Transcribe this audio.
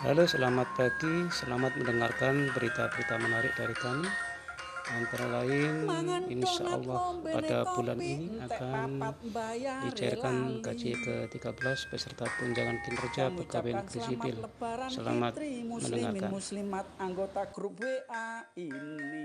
Halo, selamat pagi. Selamat mendengarkan berita-berita menarik dari kami. Antara lain, insya Allah pada bulan ini akan dicairkan gaji ke-13 beserta tunjangan kinerja pegawai negeri sipil. Selamat mendengarkan. muslimat anggota grup WA ini.